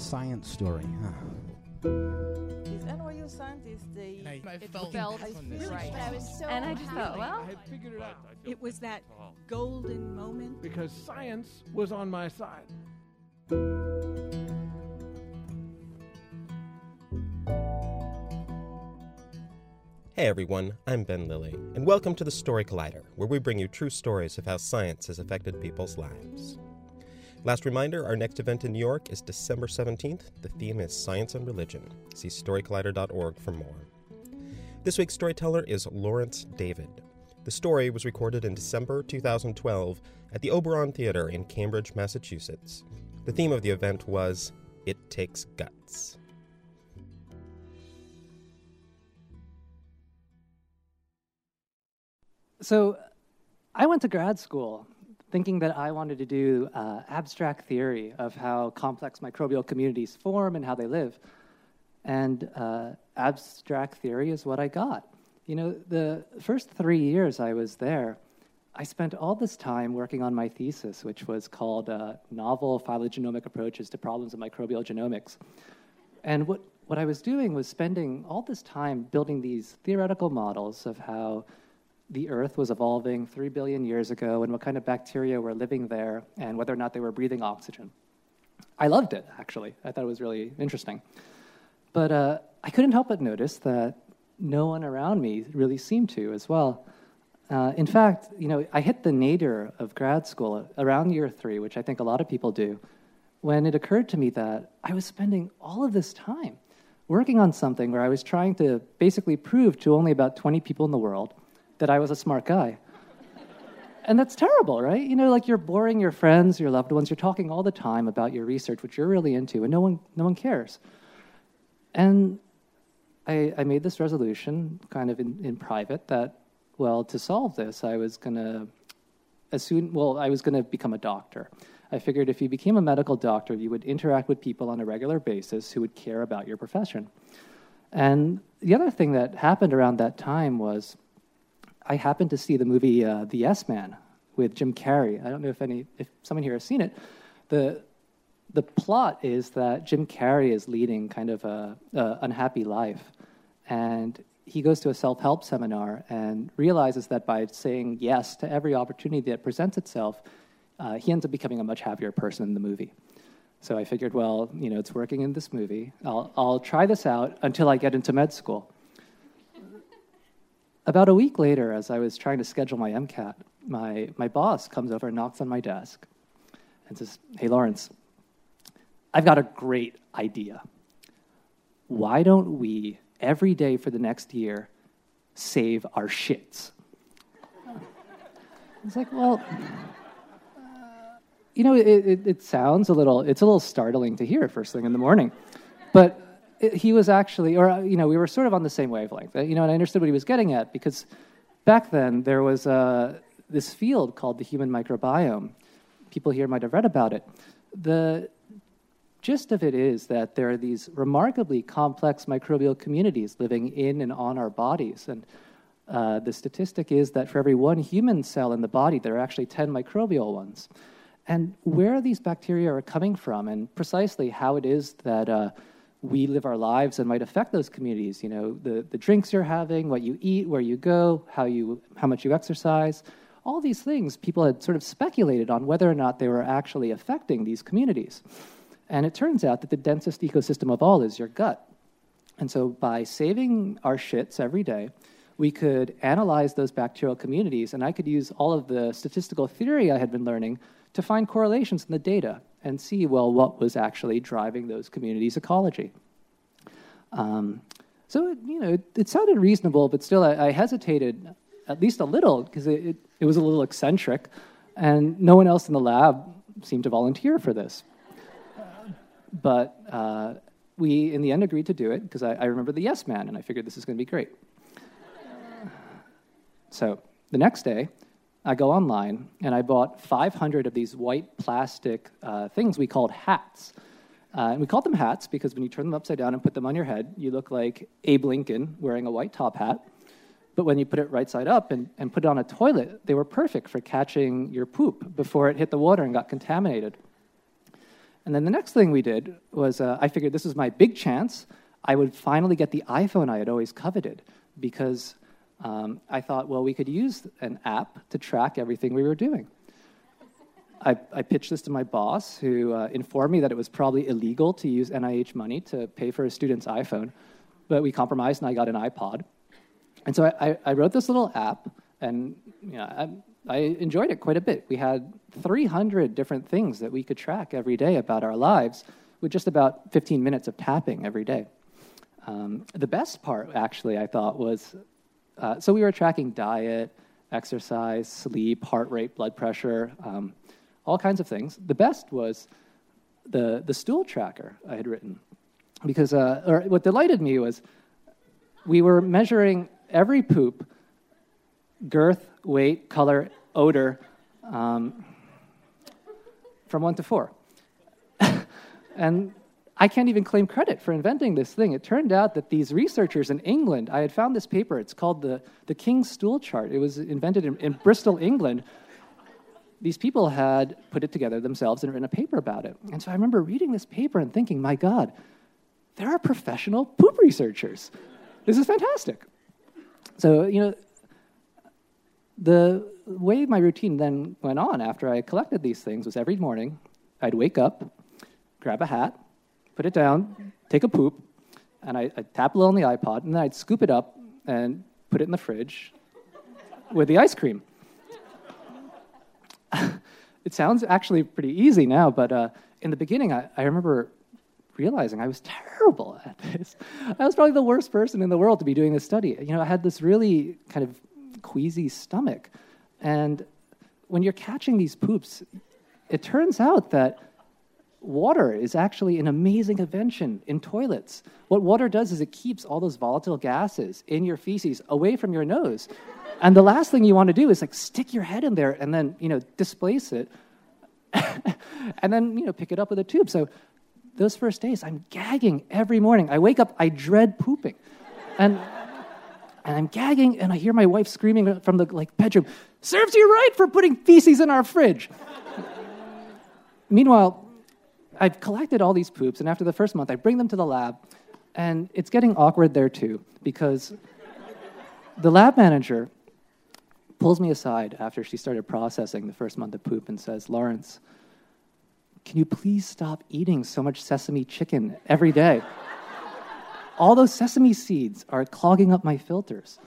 Science story, huh? These NYU scientists, they I it felt felt this. right. I was so And I just thought, well, I figured it out It was that golden moment. because science was on my side. Hey everyone, I'm Ben Lillie, and welcome to the Story Collider, where we bring you true stories of how science has affected people's lives. Last reminder our next event in New York is December 17th. The theme is Science and Religion. See storycollider.org for more. This week's storyteller is Lawrence David. The story was recorded in December 2012 at the Oberon Theater in Cambridge, Massachusetts. The theme of the event was It Takes Guts. So I went to grad school thinking that I wanted to do uh, abstract theory of how complex microbial communities form and how they live. And uh, abstract theory is what I got. You know, the first three years I was there, I spent all this time working on my thesis, which was called uh, Novel Phylogenomic Approaches to Problems of Microbial Genomics. And what, what I was doing was spending all this time building these theoretical models of how the Earth was evolving three billion years ago and what kind of bacteria were living there and whether or not they were breathing oxygen. I loved it, actually. I thought it was really interesting. But uh, I couldn't help but notice that no one around me really seemed to as well. Uh, in fact, you know, I hit the nadir of grad school around year three, which I think a lot of people do, when it occurred to me that I was spending all of this time working on something where I was trying to basically prove to only about 20 people in the world that I was a smart guy. And that's terrible, right? You know, like you're boring your friends, your loved ones, you're talking all the time about your research, which you're really into, and no one, no one cares. And I, I made this resolution kind of in, in private that, well, to solve this, I was going to, as soon, well, I was going to become a doctor. I figured if you became a medical doctor, you would interact with people on a regular basis who would care about your profession. And the other thing that happened around that time was I happened to see the movie uh, The Yes Man with Jim Carrey. I don't know if any, if someone here has seen it. The the plot is that Jim Carrey is leading kind of a, a unhappy life, and he goes to a self help seminar and realizes that by saying yes to every opportunity that presents itself, uh, he ends up becoming a much happier person in the movie. So I figured, well, you know, it's working in this movie. I'll, I'll try this out until I get into med school. About a week later, as I was trying to schedule my MCAT, my, my boss comes over and knocks on my desk and says, Hey, Lawrence, I've got a great idea. Why don't we, every day for the next year, save our shits? It's like, well, you know, it, it, it sounds a little, it's a little startling to hear first thing in the morning. But he was actually, or, uh, you know, we were sort of on the same wavelength, uh, you know, and I understood what he was getting at because back then there was uh, this field called the human microbiome. People here might have read about it. The gist of it is that there are these remarkably complex microbial communities living in and on our bodies. And uh, the statistic is that for every one human cell in the body, there are actually 10 microbial ones. And where these bacteria are coming from, and precisely how it is that uh, we live our lives and might affect those communities, you know, the, the drinks you're having, what you eat, where you go, how, you, how much you exercise, all these things, people had sort of speculated on whether or not they were actually affecting these communities. And it turns out that the densest ecosystem of all is your gut. And so by saving our shits every day, we could analyze those bacterial communities, and I could use all of the statistical theory I had been learning to find correlations in the data and see, well, what was actually driving those communities' ecology. Um, so, it, you know, it, it, sounded reasonable, but still I, I hesitated at least a little because it, it, it was a little eccentric, and no one else in the lab seemed to volunteer for this. but uh, we, in the end, agreed to do it because I, I remember the yes man, and I figured this is going to be great. so the next day, I go online and I bought 500 of these white plastic uh, things we called hats. Uh, and we called them hats because when you turn them upside down and put them on your head, you look like Abe Lincoln wearing a white top hat. But when you put it right side up and, and put it on a toilet, they were perfect for catching your poop before it hit the water and got contaminated. And then the next thing we did was uh, I figured this was my big chance. I would finally get the iPhone I had always coveted because um, I thought, well, we could use an app to track everything we were doing. I, I pitched this to my boss, who uh, informed me that it was probably illegal to use NIH money to pay for a student's iPhone, but we compromised and I got an iPod. And so I, I wrote this little app, and you know, I, I enjoyed it quite a bit. We had 300 different things that we could track every day about our lives with just about 15 minutes of tapping every day. Um, the best part, actually, I thought was uh, so we were tracking diet, exercise, sleep, heart rate, blood pressure, um, all kinds of things. The best was the, the stool tracker I had written. Because uh, or what delighted me was we were measuring every poop girth, weight, color, odor um, from one to four. and I can't even claim credit for inventing this thing. It turned out that these researchers in England, I had found this paper, it's called the, the King's Stool Chart. It was invented in, in Bristol, England. These people had put it together themselves and written a paper about it. And so I remember reading this paper and thinking, my God, there are professional poop researchers. This is fantastic. So, you know, the way my routine then went on after I collected these things was every morning I'd wake up, grab a hat, put it down, take a poop, and I, I'd tap a little on the iPod, and then I'd scoop it up and put it in the fridge with the ice cream. it sounds actually pretty easy now, but uh, in the beginning, I, I remember realizing I was terrible at this. I was probably the worst person in the world to be doing this study. You know, I had this really kind of queasy stomach. And when you're catching these poops, it turns out that water is actually an amazing invention in toilets. What water does is it keeps all those volatile gases in your feces away from your nose. And the last thing you want to do is like stick your head in there and then, you know, displace it. and then, you know, pick it up with a tube. So those first days, I'm gagging every morning. I wake up, I dread pooping. And and I'm gagging, and I hear my wife screaming from the like bedroom, "Serves you right for putting feces in our fridge." Meanwhile, I've collected all these poops, and after the first month, I bring them to the lab, and it's getting awkward there too, because the lab manager pulls me aside after she started processing the first month of poop and says, Lawrence, can you please stop eating so much sesame chicken every day? All those sesame seeds are clogging up my filters.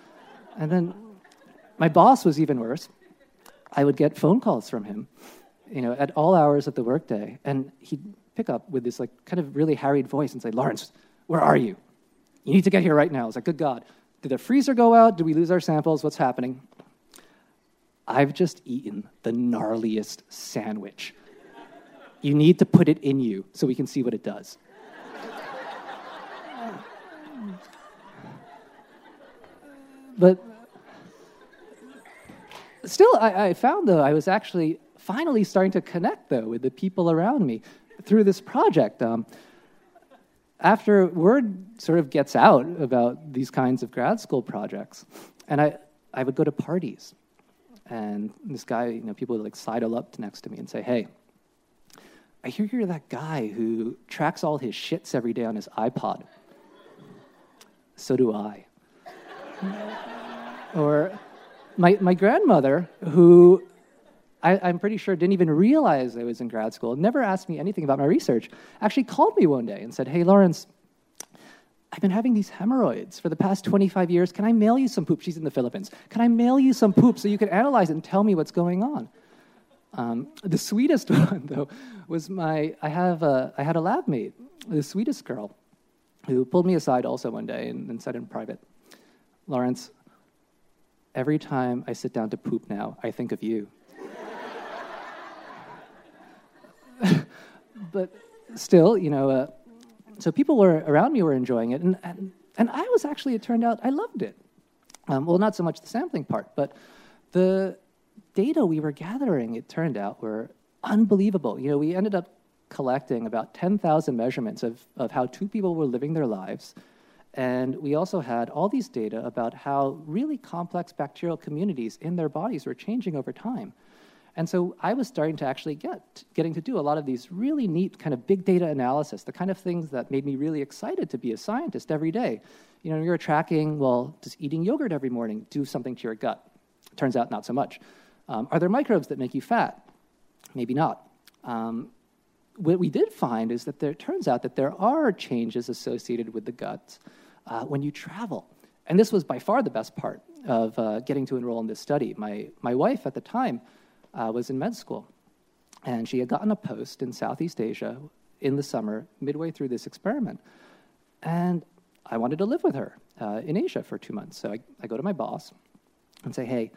And then my boss was even worse. I would get phone calls from him, you know, at all hours of the workday, and he'd pick up with this like kind of really harried voice and say, Lawrence, where are you? You need to get here right now. It's like, good God. Did the freezer go out? Did we lose our samples? What's happening? I've just eaten the gnarliest sandwich. You need to put it in you so we can see what it does. but still, I, I, found though I was actually finally starting to connect though with the people around me through this project. Um, after word sort of gets out about these kinds of grad school projects, and I, I would go to parties, and this guy, you know, people would like sidle up next to me and say, "Hey, I hear you're that guy who tracks all his shits every day on his iPod." So do I. or my my grandmother, who I, am pretty sure didn't even realize I was in grad school, never asked me anything about my research, actually called me one day and said, Hey, Lawrence, I've been having these hemorrhoids for the past 25 years. Can I mail you some poop? She's in the Philippines. Can I mail you some poop so you can analyze it and tell me what's going on? Um, the sweetest one, though, was my I have a, I had a lab mate, the sweetest girl, who pulled me aside also one day and, and said in private, Lawrence, every time I sit down to poop now, I think of you. But still, you know, uh, so people were around me were enjoying it, and, and, and I was actually, it turned out, I loved it. Um, well, not so much the sampling part, but the data we were gathering, it turned out, were unbelievable. You know, we ended up collecting about 10,000 measurements of, of how two people were living their lives. And we also had all these data about how really complex bacterial communities in their bodies were changing over time. And so I was starting to actually get getting to do a lot of these really neat kind of big data analysis, the kind of things that made me really excited to be a scientist every day. You know, you're tracking, well, does eating yogurt every morning do something to your gut? Turns out not so much. Um, are there microbes that make you fat? Maybe not. Um, what we did find is that there turns out that there are changes associated with the gut uh, when you travel. And this was by far the best part of uh, getting to enroll in this study. My, my wife at the time uh, was in med school, and she had gotten a post in Southeast Asia in the summer, midway through this experiment. And I wanted to live with her uh, in Asia for two months. So I, I go to my boss and say, hey,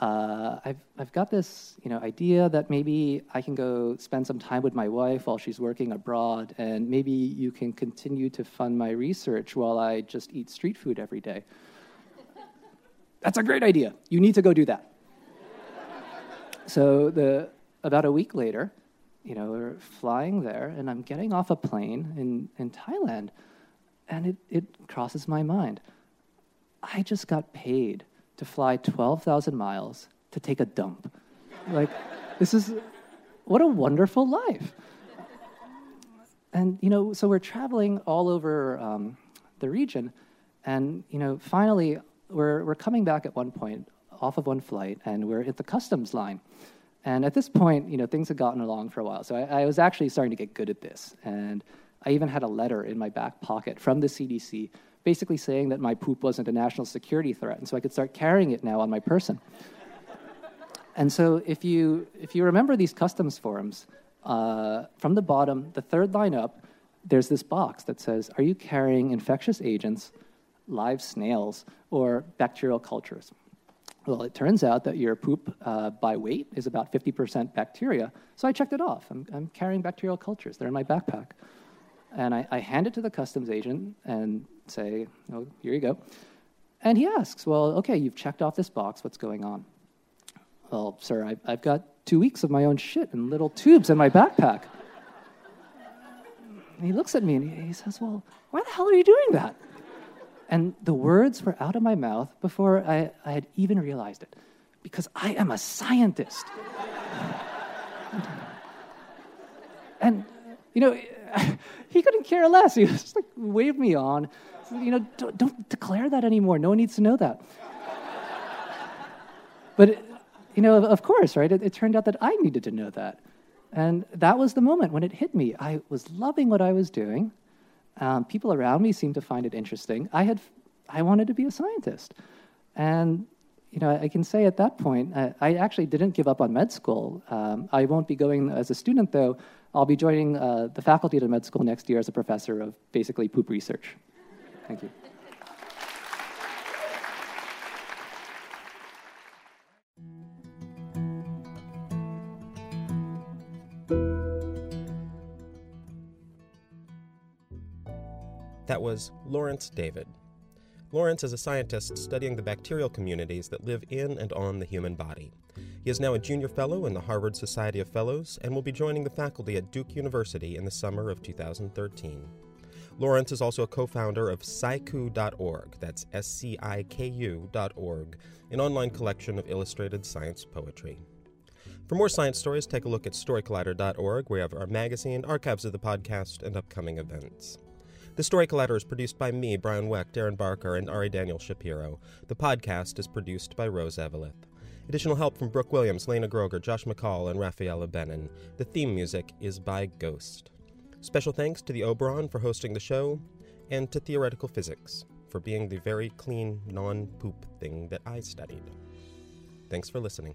uh, I've, I've got this you know, idea that maybe I can go spend some time with my wife while she's working abroad, and maybe you can continue to fund my research while I just eat street food every day. That's a great idea. You need to go do that. So the, about a week later, you know, we're flying there, and I'm getting off a plane in, in Thailand, and it, it crosses my mind. I just got paid to fly 12,000 miles to take a dump. like, this is what a wonderful life. And, you know, so we're traveling all over um, the region, and, you know, finally, we're, we're coming back at one point off of one flight, and we're at the customs line. And at this point, you know, things had gotten along for a while. So I, I was actually starting to get good at this. And I even had a letter in my back pocket from the CDC basically saying that my poop wasn't a national security threat, and so I could start carrying it now on my person. and so if you, if you remember these customs forms, uh, from the bottom, the third line up, there's this box that says, Are you carrying infectious agents, live snails, or bacterial cultures? Well, it turns out that your poop uh, by weight is about 50% bacteria, so I checked it off. I'm, I'm carrying bacterial cultures, they're in my backpack. And I, I hand it to the customs agent and say, oh, here you go. And he asks, well, okay, you've checked off this box. What's going on? Well, sir, I've, I've got two weeks of my own shit in little tubes in my backpack. And he looks at me and he says, well, why the hell are you doing that? And the words were out of my mouth before I, I had even realized it. Because I am a scientist. and, you know, he couldn't care less. He was just like, waved me on. You know, don't, don't declare that anymore. No one needs to know that. but, you know, of course, right? It, it turned out that I needed to know that. And that was the moment when it hit me. I was loving what I was doing. Um, people around me seemed to find it interesting. I had, I wanted to be a scientist, and you know, I can say at that point, I, I actually didn't give up on med school. Um, I won't be going as a student, though. I'll be joining uh, the faculty at a med school next year as a professor of basically poop research. Thank you. That was Lawrence David. Lawrence is a scientist studying the bacterial communities that live in and on the human body. He is now a junior fellow in the Harvard Society of Fellows and will be joining the faculty at Duke University in the summer of 2013. Lawrence is also a co founder of Sciku.org, that's S C I K U.org, an online collection of illustrated science poetry. For more science stories, take a look at StoryCollider.org, where we have our magazine, archives of the podcast, and upcoming events. The Story Collider is produced by me, Brian Wecht, Erin Barker, and Ari Daniel Shapiro. The podcast is produced by Rose Eveleth. Additional help from Brooke Williams, Lena Groeger, Josh McCall, and Rafaela Benin. The theme music is by Ghost. Special thanks to the Oberon for hosting the show, and to Theoretical Physics for being the very clean, non poop thing that I studied. Thanks for listening.